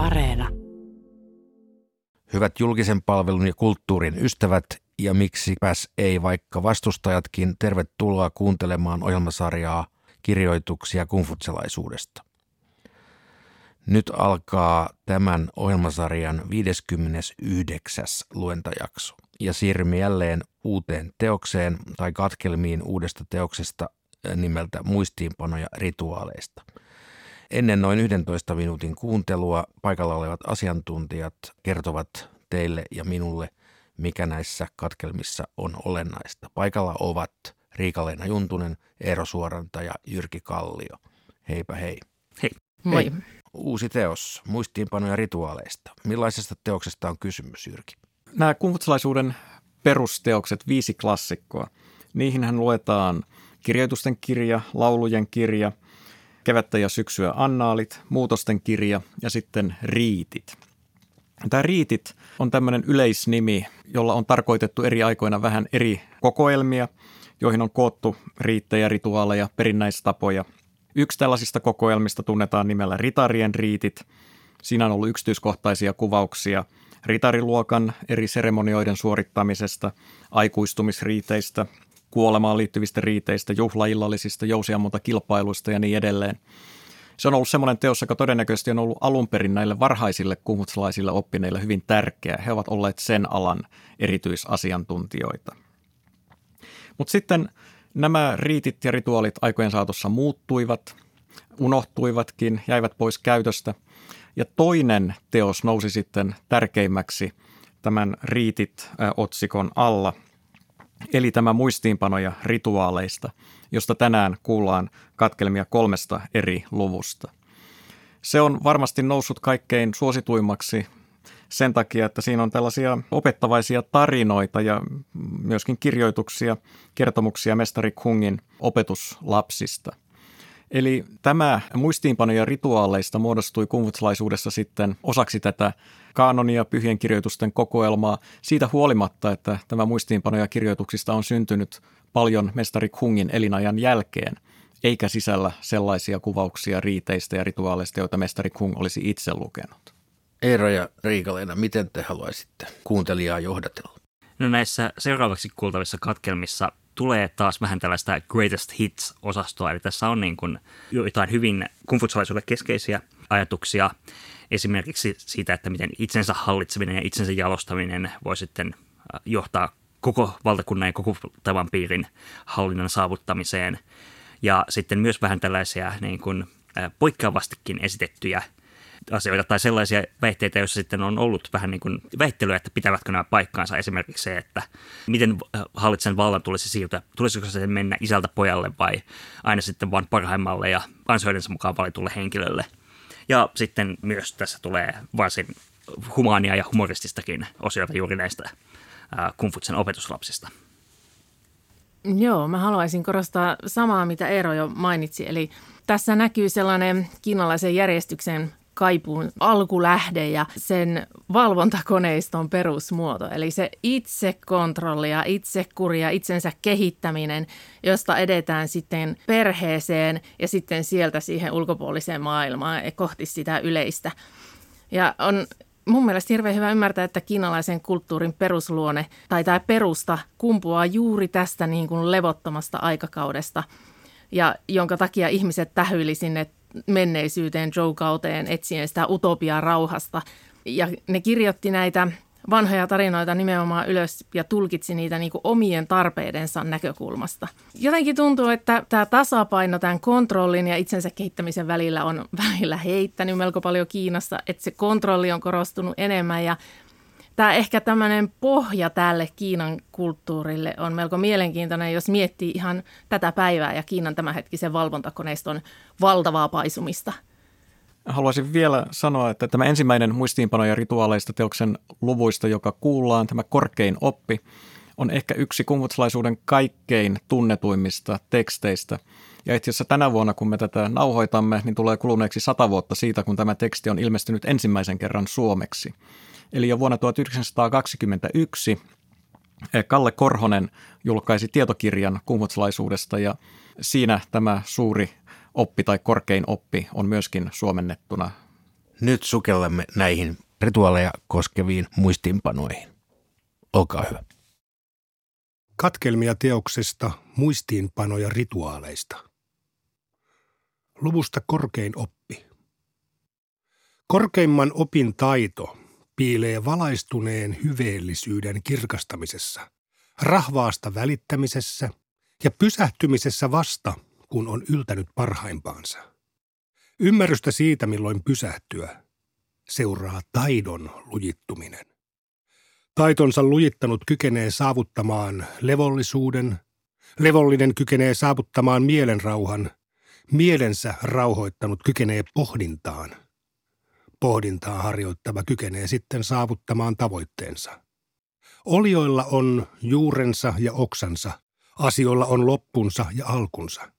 Areena. Hyvät julkisen palvelun ja kulttuurin ystävät ja miksipäs ei vaikka vastustajatkin, tervetuloa kuuntelemaan ohjelmasarjaa kirjoituksia kumfutselaisuudesta. Nyt alkaa tämän ohjelmasarjan 59. luentajakso ja siirrymme jälleen uuteen teokseen tai katkelmiin uudesta teoksesta nimeltä Muistiinpanoja rituaaleista. Ennen noin 11 minuutin kuuntelua paikalla olevat asiantuntijat kertovat teille ja minulle, mikä näissä katkelmissa on olennaista. Paikalla ovat Riika-Leena Juntunen, Eero Suoranta ja Jyrki Kallio. Heipä hei. Hei. Moi. Hei. Uusi teos, muistiinpanoja rituaaleista. Millaisesta teoksesta on kysymys, Jyrki? Nämä kumfutsalaisuuden perusteokset, viisi klassikkoa, niihin luetaan kirjoitusten kirja, laulujen kirja, kevättä ja syksyä annaalit, muutosten kirja ja sitten riitit. Tämä riitit on tämmöinen yleisnimi, jolla on tarkoitettu eri aikoina vähän eri kokoelmia, joihin on koottu riittejä, rituaaleja, perinnäistapoja. Yksi tällaisista kokoelmista tunnetaan nimellä ritarien riitit. Siinä on ollut yksityiskohtaisia kuvauksia ritariluokan eri seremonioiden suorittamisesta, aikuistumisriiteistä, kuolemaan liittyvistä riiteistä, juhlaillallisista, jousiammunta kilpailuista ja niin edelleen. Se on ollut semmoinen teos, joka todennäköisesti on ollut alun perin näille varhaisille kumutslaisille oppineille hyvin tärkeä. He ovat olleet sen alan erityisasiantuntijoita. Mutta sitten nämä riitit ja rituaalit aikojen saatossa muuttuivat, unohtuivatkin, jäivät pois käytöstä. Ja toinen teos nousi sitten tärkeimmäksi tämän riitit-otsikon alla – eli tämä muistiinpanoja rituaaleista, josta tänään kuullaan katkelmia kolmesta eri luvusta. Se on varmasti noussut kaikkein suosituimmaksi sen takia, että siinä on tällaisia opettavaisia tarinoita ja myöskin kirjoituksia, kertomuksia mestari Kungin opetuslapsista. Eli tämä muistiinpanoja rituaaleista muodostui kumfutslaisuudessa sitten osaksi tätä kaanonia pyhien kirjoitusten kokoelmaa siitä huolimatta, että tämä muistiinpanoja kirjoituksista on syntynyt paljon mestari Kungin elinajan jälkeen, eikä sisällä sellaisia kuvauksia riiteistä ja rituaaleista, joita mestari Kung olisi itse lukenut. Eero ja Riikaleena, miten te haluaisitte kuuntelijaa johdatella? No näissä seuraavaksi kuultavissa katkelmissa tulee taas vähän tällaista greatest hits-osastoa, eli tässä on niin kuin jotain hyvin kumfutsalaisuudelle keskeisiä ajatuksia, esimerkiksi siitä, että miten itsensä hallitseminen ja itsensä jalostaminen voi sitten äh, johtaa koko valtakunnan ja koko tavan piirin hallinnan saavuttamiseen. Ja sitten myös vähän tällaisia niin kuin, äh, poikkeavastikin esitettyjä asioita tai sellaisia väitteitä, joissa sitten on ollut vähän niin kuin väittelyä, että pitävätkö nämä paikkaansa. Esimerkiksi se, että miten äh, hallitsen vallan tulisi siirtyä, tulisiko se mennä isältä pojalle vai aina sitten vain parhaimmalle ja ansioidensa mukaan valitulle henkilölle. Ja sitten myös tässä tulee varsin humaania ja humorististakin osiota juuri näistä äh, Kungfutsen opetuslapsista. Joo, mä haluaisin korostaa samaa, mitä Eero jo mainitsi. Eli tässä näkyy sellainen kiinalaisen järjestyksen kaipuun alkulähde ja sen valvontakoneiston perusmuoto. Eli se itsekontrolli ja itsekuri ja itsensä kehittäminen, josta edetään sitten perheeseen ja sitten sieltä siihen ulkopuoliseen maailmaan kohti sitä yleistä. Ja on mun mielestä hirveän hyvä ymmärtää, että kiinalaisen kulttuurin perusluone tai tämä perusta kumpuaa juuri tästä niin kuin levottomasta aikakaudesta, ja jonka takia ihmiset tähyili sinne menneisyyteen, Joe-kauteen, etsien sitä utopiaa rauhasta. Ja ne kirjoitti näitä vanhoja tarinoita nimenomaan ylös ja tulkitsi niitä niin kuin omien tarpeidensa näkökulmasta. Jotenkin tuntuu, että tämä tasapaino tämän kontrollin ja itsensä kehittämisen välillä on välillä heittänyt melko paljon Kiinassa, että se kontrolli on korostunut enemmän ja tämä ehkä tämmöinen pohja tälle Kiinan kulttuurille on melko mielenkiintoinen, jos miettii ihan tätä päivää ja Kiinan tämänhetkisen valvontakoneiston valtavaa paisumista. Haluaisin vielä sanoa, että tämä ensimmäinen muistiinpanoja rituaaleista teoksen luvuista, joka kuullaan, tämä korkein oppi, on ehkä yksi kumvutslaisuuden kaikkein tunnetuimmista teksteistä. Ja itse asiassa tänä vuonna, kun me tätä nauhoitamme, niin tulee kuluneeksi sata vuotta siitä, kun tämä teksti on ilmestynyt ensimmäisen kerran suomeksi. Eli jo vuonna 1921 eh, Kalle Korhonen julkaisi tietokirjan kumutslaisuudesta ja siinä tämä suuri oppi tai korkein oppi on myöskin suomennettuna. nyt sukellamme näihin rituaaleja koskeviin muistiinpanoihin. Olkaa hyvä. Katkelmia teoksesta muistiinpanoja rituaaleista. Luvusta korkein oppi. Korkeimman opin taito piilee valaistuneen hyveellisyyden kirkastamisessa, rahvaasta välittämisessä ja pysähtymisessä vasta, kun on yltänyt parhaimpaansa. Ymmärrystä siitä, milloin pysähtyä, seuraa taidon lujittuminen. Taitonsa lujittanut kykenee saavuttamaan levollisuuden, levollinen kykenee saavuttamaan mielenrauhan, mielensä rauhoittanut kykenee pohdintaan. Pohdintaa harjoittava kykenee sitten saavuttamaan tavoitteensa. Olioilla on juurensa ja oksansa, asioilla on loppunsa ja alkunsa.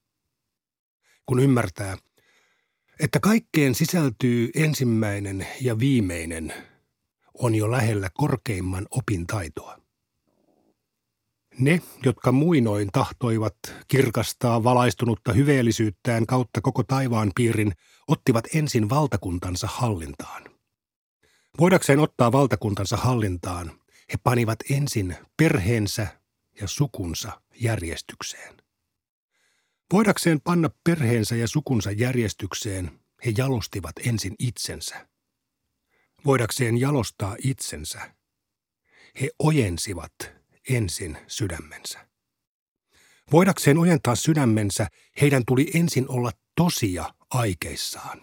Kun ymmärtää, että kaikkeen sisältyy ensimmäinen ja viimeinen, on jo lähellä korkeimman opintaitoa. Ne, jotka muinoin tahtoivat kirkastaa valaistunutta hyveellisyyttään kautta koko taivaan piirin, ottivat ensin valtakuntansa hallintaan. Voidakseen ottaa valtakuntansa hallintaan, he panivat ensin perheensä ja sukunsa järjestykseen. Voidakseen panna perheensä ja sukunsa järjestykseen, he jalostivat ensin itsensä. Voidakseen jalostaa itsensä, he ojensivat ensin sydämensä. Voidakseen ojentaa sydämensä, heidän tuli ensin olla tosia aikeissaan.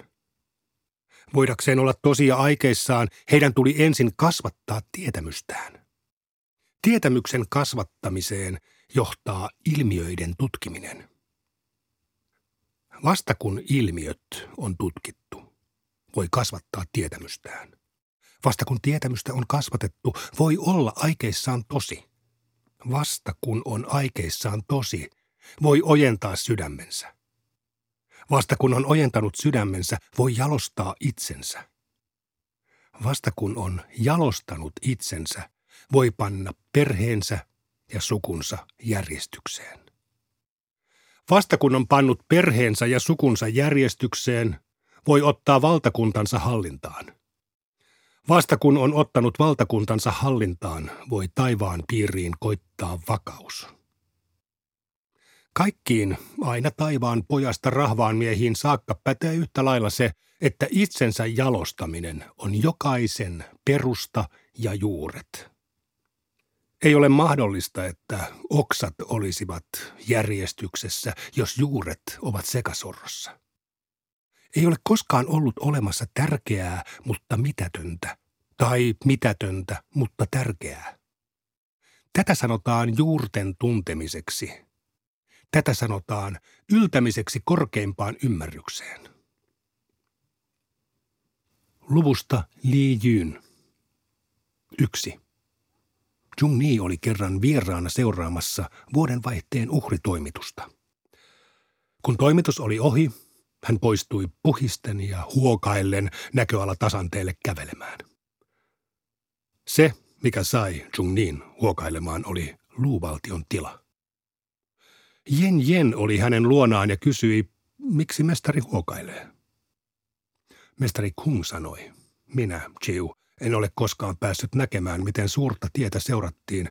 Voidakseen olla tosia aikeissaan, heidän tuli ensin kasvattaa tietämystään. Tietämyksen kasvattamiseen johtaa ilmiöiden tutkiminen. Vasta kun ilmiöt on tutkittu, voi kasvattaa tietämystään. Vasta kun tietämystä on kasvatettu, voi olla aikeissaan tosi. Vasta kun on aikeissaan tosi, voi ojentaa sydämensä. Vasta kun on ojentanut sydämensä, voi jalostaa itsensä. Vasta kun on jalostanut itsensä, voi panna perheensä ja sukunsa järjestykseen. Vasta kun on pannut perheensä ja sukunsa järjestykseen, voi ottaa valtakuntansa hallintaan. Vasta kun on ottanut valtakuntansa hallintaan, voi taivaan piiriin koittaa vakaus. Kaikkiin, aina taivaan pojasta rahvaan miehiin saakka pätee yhtä lailla se, että itsensä jalostaminen on jokaisen perusta ja juuret. Ei ole mahdollista, että oksat olisivat järjestyksessä, jos juuret ovat sekasorrossa. Ei ole koskaan ollut olemassa tärkeää, mutta mitätöntä, tai mitätöntä, mutta tärkeää. Tätä sanotaan juurten tuntemiseksi. Tätä sanotaan yltämiseksi korkeimpaan ymmärrykseen. Luvusta Li Jun. Yksi. Jung Ni oli kerran vieraana seuraamassa vuodenvaihteen uhritoimitusta. Kun toimitus oli ohi, hän poistui puhisten ja huokaillen näköala tasanteelle kävelemään. Se, mikä sai Jung Nin huokailemaan, oli luuvaltion tila. Jen Jen oli hänen luonaan ja kysyi, miksi mestari huokailee. Mestari Kung sanoi, minä, Chiu, en ole koskaan päässyt näkemään, miten suurta tietä seurattiin,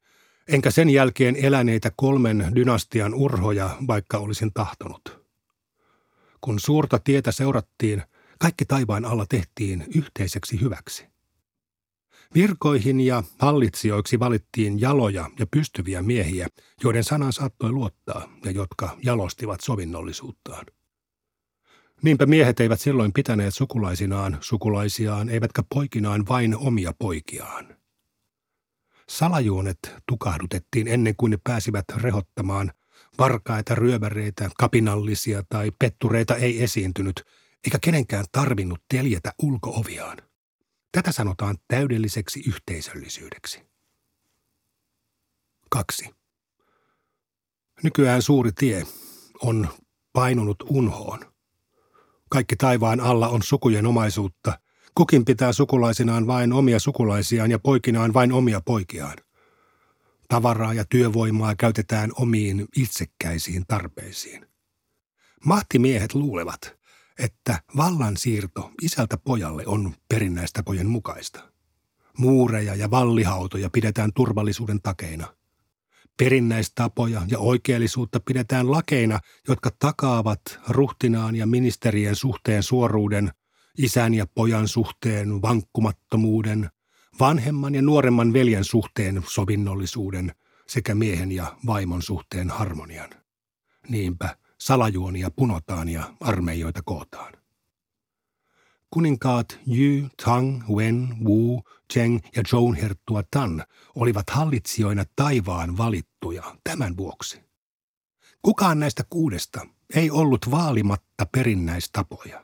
enkä sen jälkeen eläneitä kolmen dynastian urhoja, vaikka olisin tahtonut. Kun suurta tietä seurattiin, kaikki taivaan alla tehtiin yhteiseksi hyväksi. Virkoihin ja hallitsijoiksi valittiin jaloja ja pystyviä miehiä, joiden sanan saattoi luottaa ja jotka jalostivat sovinnollisuuttaan. Niinpä miehet eivät silloin pitäneet sukulaisinaan sukulaisiaan, eivätkä poikinaan vain omia poikiaan. Salajuonet tukahdutettiin ennen kuin ne pääsivät rehottamaan. Varkaita, ryöväreitä, kapinallisia tai pettureita ei esiintynyt, eikä kenenkään tarvinnut teljetä ulkooviaan. Tätä sanotaan täydelliseksi yhteisöllisyydeksi. 2. Nykyään suuri tie on painunut unhoon – kaikki taivaan alla on sukujen omaisuutta. Kukin pitää sukulaisinaan vain omia sukulaisiaan ja poikinaan vain omia poikiaan. Tavaraa ja työvoimaa käytetään omiin itsekkäisiin tarpeisiin. Mahtimiehet luulevat, että vallan siirto isältä pojalle on perinnäistapojen mukaista. Muureja ja vallihautoja pidetään turvallisuuden takeina. Perinnäistapoja ja oikeellisuutta pidetään lakeina, jotka takaavat ruhtinaan ja ministerien suhteen suoruuden, isän ja pojan suhteen vankkumattomuuden, vanhemman ja nuoremman veljen suhteen sovinnollisuuden sekä miehen ja vaimon suhteen harmonian. Niinpä salajuonia punotaan ja armeijoita kootaan. Kuninkaat Yu, Tang, Wen, Wu, Cheng ja Zhou herttua Tan olivat hallitsijoina taivaan valittuja tämän vuoksi. Kukaan näistä kuudesta ei ollut vaalimatta perinnäistapoja.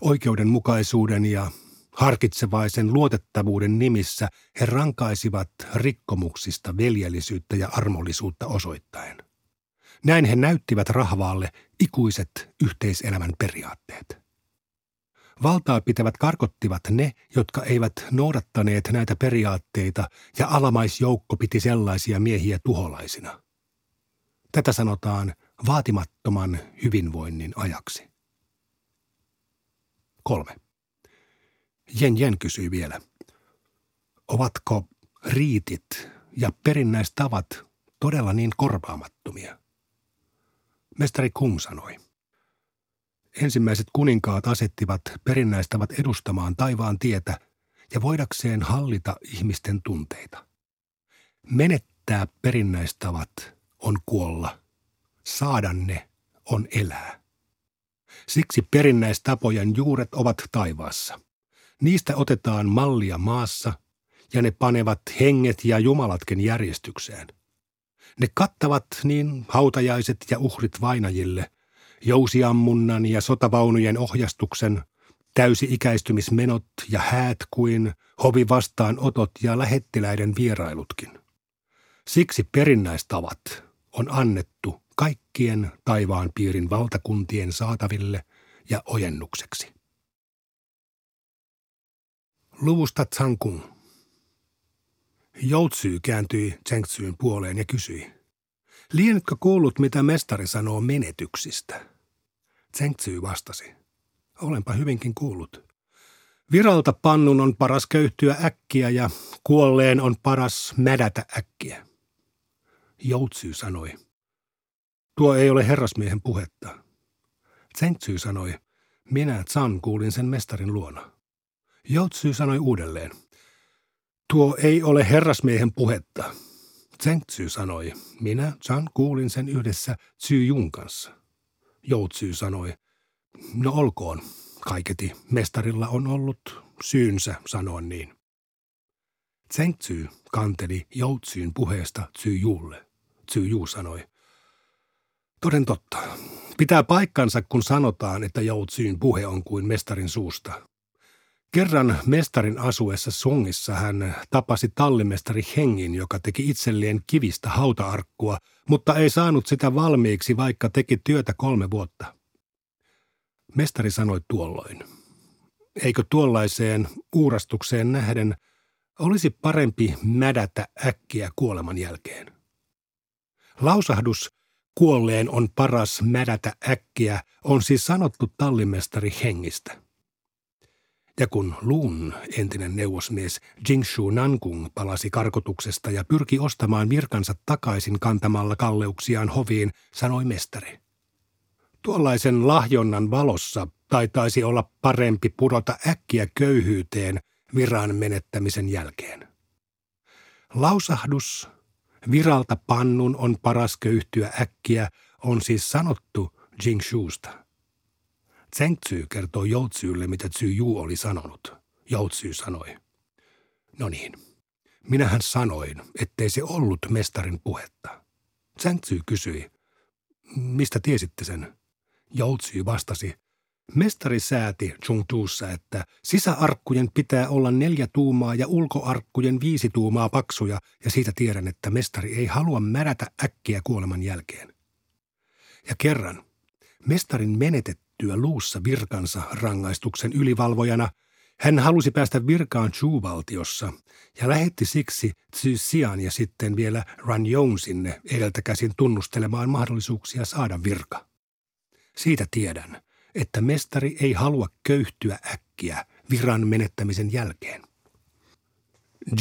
Oikeudenmukaisuuden ja harkitsevaisen luotettavuuden nimissä he rankaisivat rikkomuksista veljellisyyttä ja armollisuutta osoittaen. Näin he näyttivät rahvaalle ikuiset yhteiselämän periaatteet. Valtaa pitävät karkottivat ne, jotka eivät noudattaneet näitä periaatteita, ja alamaisjoukko piti sellaisia miehiä tuholaisina. Tätä sanotaan vaatimattoman hyvinvoinnin ajaksi. Kolme. Jen Jen kysyi vielä. Ovatko riitit ja perinnäistavat todella niin korvaamattomia? Mestari Kung sanoi. Ensimmäiset kuninkaat asettivat perinnäistavat edustamaan taivaan tietä ja voidakseen hallita ihmisten tunteita. Menettää perinnäistavat on kuolla, saada ne on elää. Siksi perinnäistapojen juuret ovat taivaassa. Niistä otetaan mallia maassa ja ne panevat henget ja jumalatkin järjestykseen. Ne kattavat niin hautajaiset ja uhrit vainajille, jousiammunnan ja sotavaunujen ohjastuksen, täysi-ikäistymismenot ja häät kuin hovi vastaanotot ja lähettiläiden vierailutkin. Siksi perinnäistavat on annettu kaikkien taivaan piirin valtakuntien saataville ja ojennukseksi. Luvusta Tsankung. Joutsy kääntyi Tsengtsyyn puoleen ja kysyi. Lienetkö kuullut, mitä mestari sanoo menetyksistä? Tsengtsy vastasi. Olenpa hyvinkin kuullut. Viralta pannun on paras köyhtyä äkkiä ja kuolleen on paras mädätä äkkiä. Joutsy sanoi. Tuo ei ole herrasmiehen puhetta. Tsengtsy sanoi. Minä Tsan kuulin sen mestarin luona. Joutsy sanoi uudelleen. Tuo ei ole herrasmiehen puhetta. Tsengtsy sanoi. Minä, Chan, kuulin sen yhdessä Tsy Jun kanssa. Joutsy sanoi. No olkoon, kaiketi. Mestarilla on ollut syynsä sanoa niin. Tsengtsy kanteli Joutsyyn puheesta Tsy Julle. Tsy Ju sanoi. Toden totta. Pitää paikkansa, kun sanotaan, että Joutsyyn puhe on kuin mestarin suusta. Kerran mestarin asuessa Songissa hän tapasi tallimestari Hengin, joka teki itselleen kivistä hautaarkkua, mutta ei saanut sitä valmiiksi, vaikka teki työtä kolme vuotta. Mestari sanoi tuolloin, eikö tuollaiseen uurastukseen nähden olisi parempi mädätä äkkiä kuoleman jälkeen. Lausahdus kuolleen on paras mädätä äkkiä on siis sanottu tallimestari Hengistä. Ja kun Lun, entinen neuvosmies Jingshu Nankung, palasi karkotuksesta ja pyrki ostamaan virkansa takaisin kantamalla kalleuksiaan hoviin, sanoi mestari. Tuollaisen lahjonnan valossa taitaisi olla parempi pudota äkkiä köyhyyteen viran menettämisen jälkeen. Lausahdus, viralta pannun on paras köyhtyä äkkiä, on siis sanottu Jingshusta. Tsengtsy kertoo Joutsylle, mitä Tsy Ju oli sanonut. Joutsy sanoi. No niin, minähän sanoin, ettei se ollut mestarin puhetta. Tsengtsy kysyi, mistä tiesitte sen? Joutsy vastasi, Mestari sääti Chungtuussa, että sisäarkkujen pitää olla neljä tuumaa ja ulkoarkkujen viisi tuumaa paksuja, ja siitä tiedän, että mestari ei halua märätä äkkiä kuoleman jälkeen. Ja kerran, mestarin menetet täytettyä luussa virkansa rangaistuksen ylivalvojana, hän halusi päästä virkaan Chu-valtiossa ja lähetti siksi Xian ja sitten vielä Ranjong sinne edeltä käsin tunnustelemaan mahdollisuuksia saada virka. Siitä tiedän, että mestari ei halua köyhtyä äkkiä viran menettämisen jälkeen.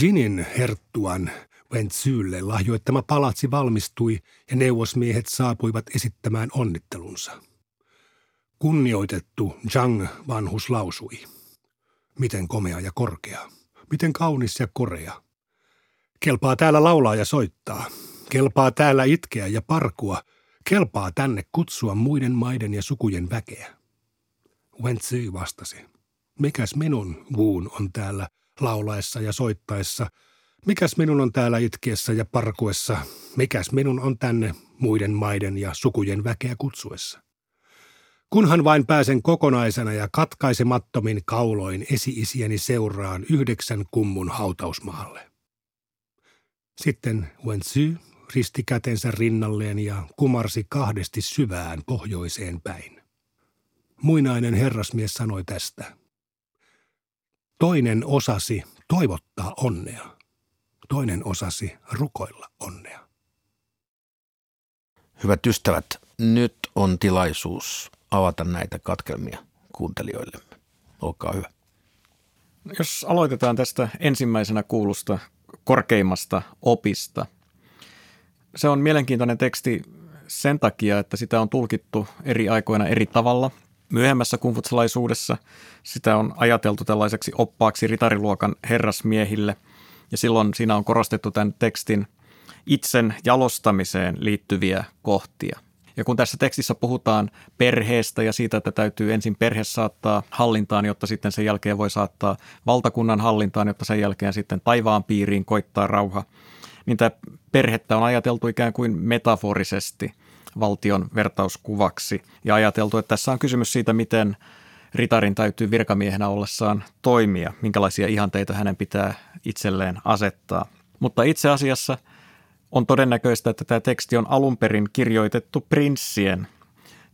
Jinin herttuan Wenzylle lahjoittama palatsi valmistui ja neuvosmiehet saapuivat esittämään onnittelunsa. Kunnioitettu Zhang vanhus lausui. Miten komea ja korkea. Miten kaunis ja korea. Kelpaa täällä laulaa ja soittaa. Kelpaa täällä itkeä ja parkua. Kelpaa tänne kutsua muiden maiden ja sukujen väkeä. Wenzi vastasi. Mikäs minun vuun on täällä laulaessa ja soittaessa? Mikäs minun on täällä itkeessä ja parkuessa? Mikäs minun on tänne muiden maiden ja sukujen väkeä kutsuessa? Kunhan vain pääsen kokonaisena ja katkaisemattomin kauloin esi-isieni seuraan yhdeksän kummun hautausmaalle. Sitten Wenzy risti kätensä rinnalleen ja kumarsi kahdesti syvään pohjoiseen päin. Muinainen herrasmies sanoi tästä. Toinen osasi toivottaa onnea, toinen osasi rukoilla onnea. Hyvät ystävät, nyt on tilaisuus avata näitä katkelmia kuuntelijoillemme. Olkaa hyvä. Jos aloitetaan tästä ensimmäisenä kuulusta korkeimmasta opista. Se on mielenkiintoinen teksti sen takia, että sitä on tulkittu eri aikoina eri tavalla. Myöhemmässä kumfutsalaisuudessa sitä on ajateltu tällaiseksi oppaaksi ritariluokan herrasmiehille, ja silloin siinä on korostettu tämän tekstin itsen jalostamiseen liittyviä kohtia – ja kun tässä tekstissä puhutaan perheestä ja siitä, että täytyy ensin perhe saattaa hallintaan, jotta sitten sen jälkeen voi saattaa valtakunnan hallintaan, jotta sen jälkeen sitten taivaan piiriin koittaa rauha, niin tämä perhettä on ajateltu ikään kuin metaforisesti valtion vertauskuvaksi ja ajateltu, että tässä on kysymys siitä, miten ritarin täytyy virkamiehenä ollessaan toimia, minkälaisia ihanteita hänen pitää itselleen asettaa. Mutta itse asiassa – on todennäköistä, että tämä teksti on alun perin kirjoitettu prinssien,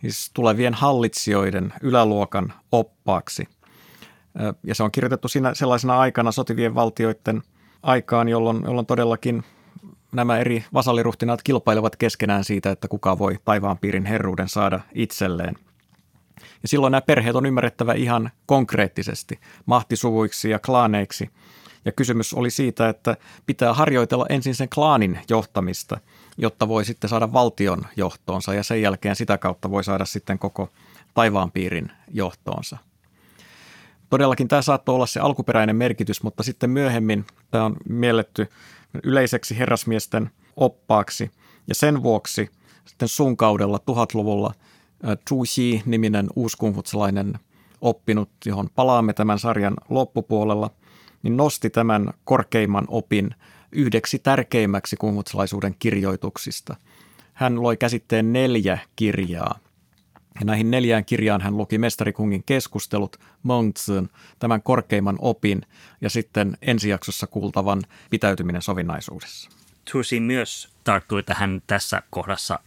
siis tulevien hallitsijoiden yläluokan oppaaksi. Ja se on kirjoitettu siinä sellaisena aikana sotivien valtioiden aikaan, jolloin, jolloin todellakin nämä eri vasalliruhtinaat kilpailevat keskenään siitä, että kuka voi taivaanpiirin herruuden saada itselleen. Ja silloin nämä perheet on ymmärrettävä ihan konkreettisesti mahtisuvuiksi ja klaaneiksi – ja kysymys oli siitä, että pitää harjoitella ensin sen klaanin johtamista, jotta voi sitten saada valtion johtoonsa ja sen jälkeen sitä kautta voi saada sitten koko taivaanpiirin johtoonsa. Todellakin tämä saattoi olla se alkuperäinen merkitys, mutta sitten myöhemmin tämä on mielletty yleiseksi herrasmiesten oppaaksi ja sen vuoksi sitten sun kaudella tuhatluvulla Zhu Xi-niminen uuskunfutsalainen oppinut, johon palaamme tämän sarjan loppupuolella, niin nosti tämän korkeimman opin yhdeksi tärkeimmäksi kummutsalaisuuden kirjoituksista. Hän loi käsitteen neljä kirjaa. Ja näihin neljään kirjaan hän luki Mestarikungin keskustelut, Mongtsun, tämän korkeimman opin ja sitten ensijaksossa kuultavan pitäytyminen sovinnaisuudessa. Tusi myös tarttui tähän tässä kohdassa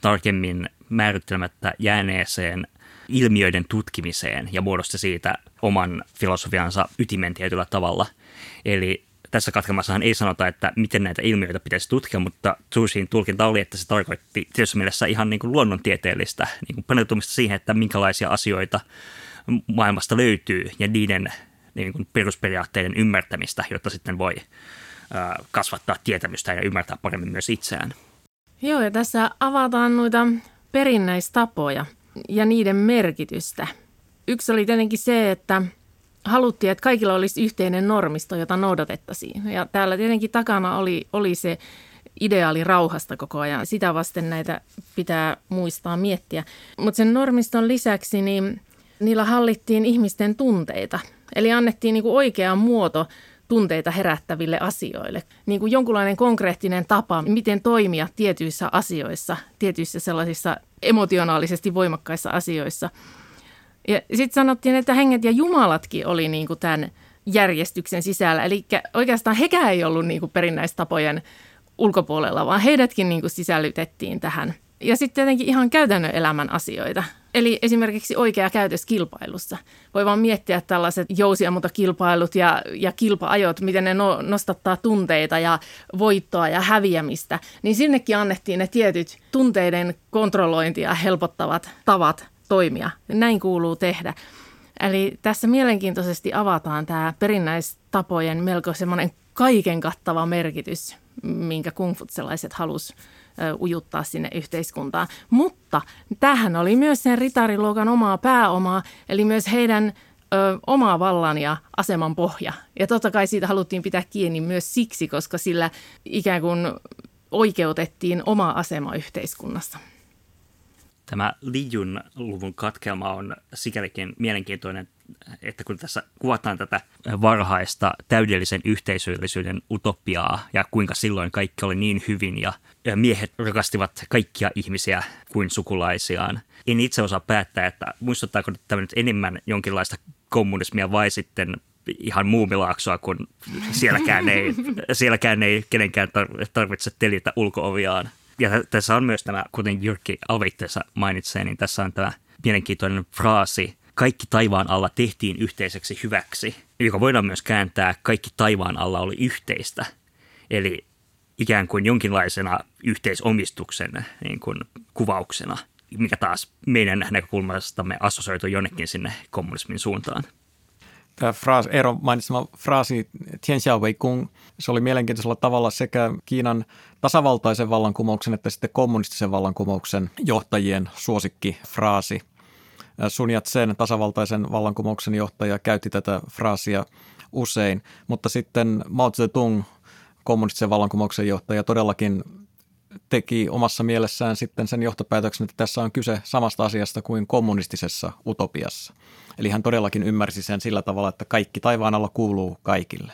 tarkemmin määrittelemättä jääneeseen ilmiöiden tutkimiseen ja muodosti siitä oman filosofiansa ytimen tietyllä tavalla. Eli tässä katkelmassahan ei sanota, että miten näitä ilmiöitä pitäisi tutkia, mutta Zushin tulkinta oli, että se tarkoitti tietysti mielessä ihan niin kuin luonnontieteellistä niin kuin paneutumista siihen, että minkälaisia asioita maailmasta löytyy ja niiden niin kuin perusperiaatteiden ymmärtämistä, jotta sitten voi kasvattaa tietämystä ja ymmärtää paremmin myös itseään. Joo, ja tässä avataan noita perinnäistapoja – ja niiden merkitystä. Yksi oli tietenkin se, että haluttiin, että kaikilla olisi yhteinen normisto, jota noudatettaisiin. Ja täällä tietenkin takana oli, oli se ideaali rauhasta koko ajan. Sitä vasten näitä pitää muistaa miettiä. Mutta sen normiston lisäksi niin niillä hallittiin ihmisten tunteita. Eli annettiin niinku oikea muoto tunteita herättäville asioille. Niin kuin jonkunlainen konkreettinen tapa, miten toimia tietyissä asioissa, tietyissä sellaisissa emotionaalisesti voimakkaissa asioissa. Ja sitten sanottiin, että henget ja jumalatkin oli niin kuin tämän järjestyksen sisällä. Eli oikeastaan hekään ei ollut niin kuin perinnäistapojen ulkopuolella, vaan heidätkin niin kuin sisällytettiin tähän. Ja sitten tietenkin ihan käytännön elämän asioita. Eli esimerkiksi oikea käytös kilpailussa. Voi vaan miettiä tällaiset kilpailut ja, ja kilpaajot, miten ne no, nostattaa tunteita ja voittoa ja häviämistä. Niin sinnekin annettiin ne tietyt tunteiden kontrollointia helpottavat tavat toimia. Näin kuuluu tehdä. Eli tässä mielenkiintoisesti avataan tämä perinnäistapojen melko semmoinen kaiken kattava merkitys, minkä kungfutselaiset halus ujuttaa sinne yhteiskuntaan. Mutta tähän oli myös sen ritariluokan omaa pääomaa, eli myös heidän ö, omaa vallan ja aseman pohja. Ja totta kai siitä haluttiin pitää kiinni myös siksi, koska sillä ikään kuin oikeutettiin oma asema yhteiskunnassa. Tämä Lijun luvun katkelma on sikälikin mielenkiintoinen, että kun tässä kuvataan tätä varhaista täydellisen yhteisöllisyyden utopiaa ja kuinka silloin kaikki oli niin hyvin ja miehet rakastivat kaikkia ihmisiä kuin sukulaisiaan. En itse osaa päättää, että muistuttaako tämä nyt enemmän jonkinlaista kommunismia vai sitten ihan muumilaaksoa, kun sielläkään ei, sielläkään ei kenenkään tarvitse telitä ulkooviaan. Ja tässä on myös tämä, kuten Jyrki alveitteessa mainitsee, niin tässä on tämä mielenkiintoinen fraasi, kaikki taivaan alla tehtiin yhteiseksi hyväksi, joka voidaan myös kääntää, kaikki taivaan alla oli yhteistä. Eli ikään kuin jonkinlaisena yhteisomistuksen niin kuin kuvauksena, mikä taas meidän näkökulmastamme assosioitu jonnekin sinne kommunismin suuntaan tämä fraasi, Eero mainitsema fraasi Tian Wei Kung, se oli mielenkiintoisella tavalla sekä Kiinan tasavaltaisen vallankumouksen että sitten kommunistisen vallankumouksen johtajien suosikkifraasi. Sun Yat-sen tasavaltaisen vallankumouksen johtaja käytti tätä fraasia usein, mutta sitten Mao Zedong, kommunistisen vallankumouksen johtaja, todellakin teki omassa mielessään sitten sen johtopäätöksen, että tässä on kyse samasta asiasta kuin kommunistisessa utopiassa. Eli hän todellakin ymmärsi sen sillä tavalla, että kaikki taivaan alla kuuluu kaikille.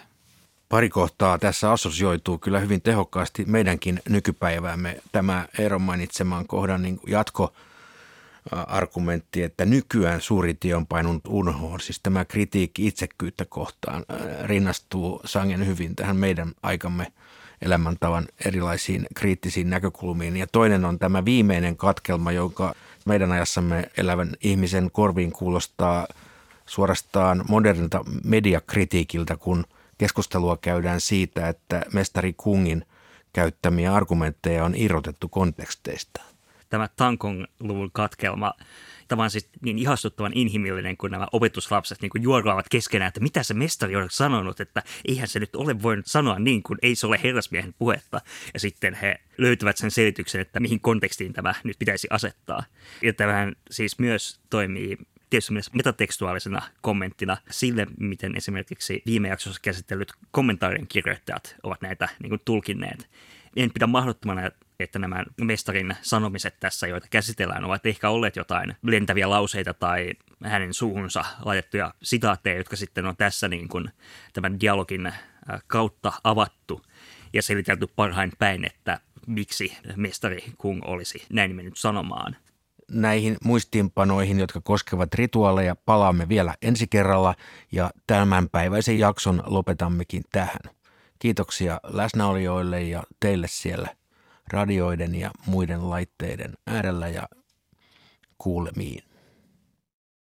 Pari kohtaa tässä assosioituu kyllä hyvin tehokkaasti meidänkin nykypäiväämme. Tämä Eeron mainitsemaan kohdan niin jatko argumentti, että nykyään suuri tie on painunut unhoon. Siis tämä kritiikki itsekyyttä kohtaan rinnastuu sangen hyvin tähän meidän aikamme – elämäntavan erilaisiin kriittisiin näkökulmiin. Ja toinen on tämä viimeinen katkelma, joka meidän ajassamme elävän ihmisen korviin kuulostaa suorastaan modernilta mediakritiikiltä, kun keskustelua käydään siitä, että mestari Kungin käyttämiä argumentteja on irrotettu konteksteista. Tämä Tankong-luvun katkelma Tämä on siis niin ihastuttavan inhimillinen, kun nämä opetuslapset niin juoraavat keskenään, että mitä se mestari on sanonut, että eihän se nyt ole voinut sanoa niin, kuin ei se ole herrasmiehen puhetta. Ja sitten he löytävät sen selityksen, että mihin kontekstiin tämä nyt pitäisi asettaa. Ja tämähän siis myös toimii tietysti myös metatekstuaalisena kommenttina sille, miten esimerkiksi viime jaksossa käsitellyt kommentaarien kirjoittajat ovat näitä niin kuin, tulkinneet. En pidä mahdottomana, että nämä mestarin sanomiset tässä, joita käsitellään, ovat ehkä olleet jotain lentäviä lauseita tai hänen suuhunsa laitettuja sitaatteja, jotka sitten on tässä niin kuin tämän dialogin äh, kautta avattu ja selitelty parhain päin, että miksi mestari Kung olisi näin mennyt sanomaan. Näihin muistiinpanoihin, jotka koskevat rituaaleja, palaamme vielä ensi kerralla ja tämänpäiväisen jakson lopetammekin tähän. Kiitoksia läsnäolijoille ja teille siellä radioiden ja muiden laitteiden äärellä ja kuulemiin.